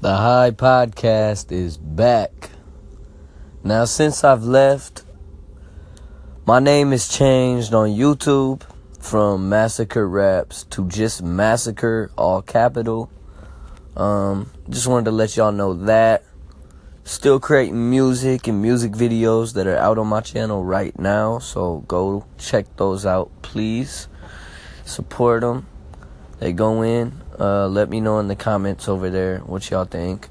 The High Podcast is back. Now, since I've left, my name is changed on YouTube from Massacre Raps to just Massacre, all capital. Um, just wanted to let y'all know that. Still creating music and music videos that are out on my channel right now, so go check those out, please. Support them. They go in. Uh, let me know in the comments over there what y'all think.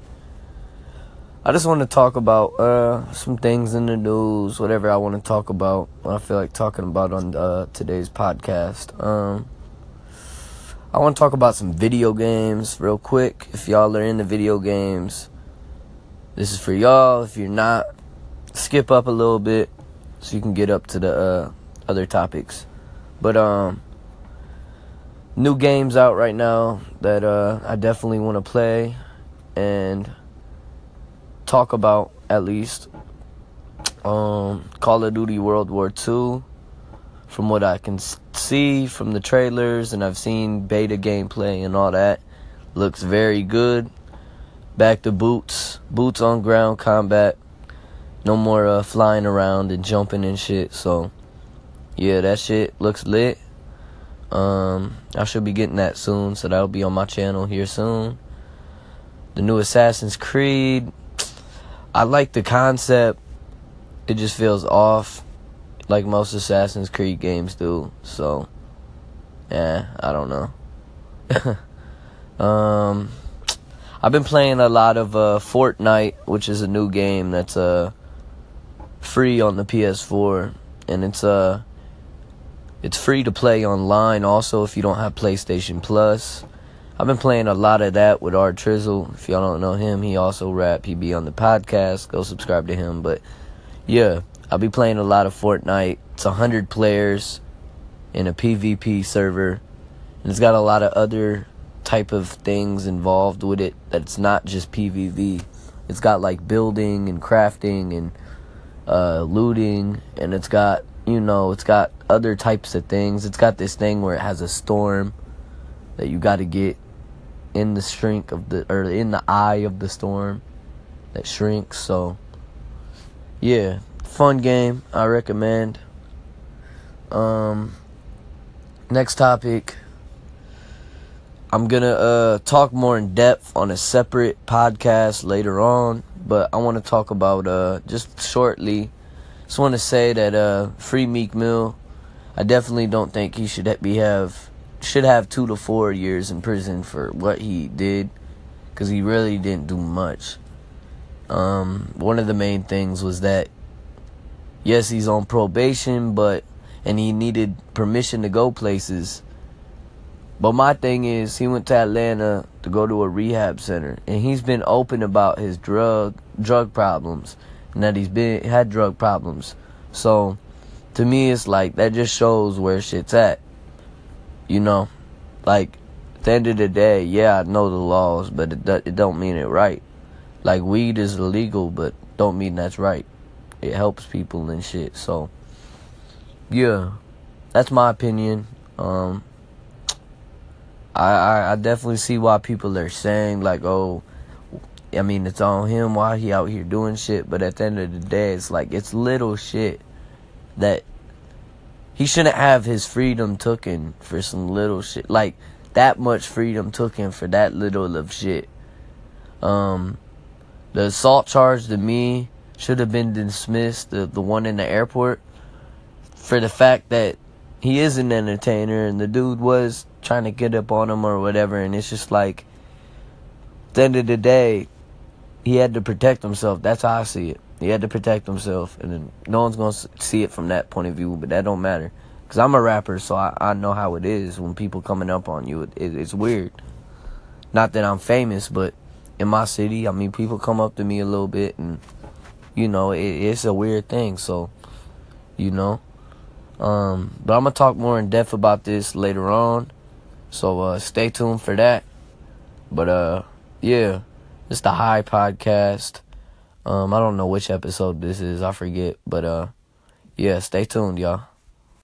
I just want to talk about uh, some things in the news, whatever I want to talk about, I feel like talking about on uh, today's podcast. Um, I want to talk about some video games real quick. If y'all are into video games, this is for y'all. If you're not, skip up a little bit so you can get up to the uh, other topics. But um, new games out right now that uh, I definitely want to play and talk about at least. Um, Call of Duty World War II. From what I can see from the trailers and I've seen beta gameplay and all that, looks very good. Back to boots, boots on ground combat. No more uh, flying around and jumping and shit. So, yeah, that shit looks lit. Um, I should be getting that soon, so that'll be on my channel here soon. The new Assassin's Creed. I like the concept. It just feels off, like most Assassin's Creed games do. So, yeah, I don't know. um, I've been playing a lot of uh, Fortnite, which is a new game that's uh free on the PS4, and it's uh it's free to play online also if you don't have PlayStation Plus. I've been playing a lot of that with Art Trizzle. If y'all don't know him, he also rap. He be on the podcast. Go subscribe to him. But yeah, I'll be playing a lot of Fortnite. It's hundred players in a PvP server, and it's got a lot of other type of things involved with it. That's not just PvP. It's got like building and crafting and uh, looting, and it's got you know, it's got other types of things. It's got this thing where it has a storm that you got to get in the shrink of the or in the eye of the storm that shrinks. So, yeah, fun game. I recommend. Um, next topic. I'm gonna uh talk more in depth on a separate podcast later on, but I want to talk about uh just shortly just want to say that uh, free Meek Mill. I definitely don't think he should be have should have two to four years in prison for what he did, because he really didn't do much. Um, one of the main things was that yes, he's on probation, but and he needed permission to go places. But my thing is, he went to Atlanta to go to a rehab center, and he's been open about his drug drug problems and that he's been had drug problems. So to me it's like that just shows where shit's at. You know, like at the end of the day, yeah, I know the laws, but it it don't mean it right. Like weed is illegal, but don't mean that's right. It helps people and shit. So yeah, that's my opinion. Um, I, I I definitely see why people are saying like, oh, I mean, it's on him why he out here doing shit. But at the end of the day, it's like it's little shit that he shouldn't have his freedom taken for some little shit. Like that much freedom taken for that little of shit. Um, the assault charge to me should have been dismissed. The the one in the airport for the fact that he is an entertainer and the dude was trying to get up on him or whatever. And it's just like, at the end of the day, he had to protect himself. That's how I see it. He had to protect himself, and no one's gonna see it from that point of view. But that don't matter, cause I'm a rapper, so I, I know how it is when people coming up on you. It, it, it's weird. Not that I'm famous, but in my city, I mean, people come up to me a little bit, and you know, it, it's a weird thing. So, you know, um, but I'm gonna talk more in depth about this later on. So uh, stay tuned for that. But uh, yeah. It's the High Podcast. Um, I don't know which episode this is. I forget, but uh, yeah. Stay tuned, y'all.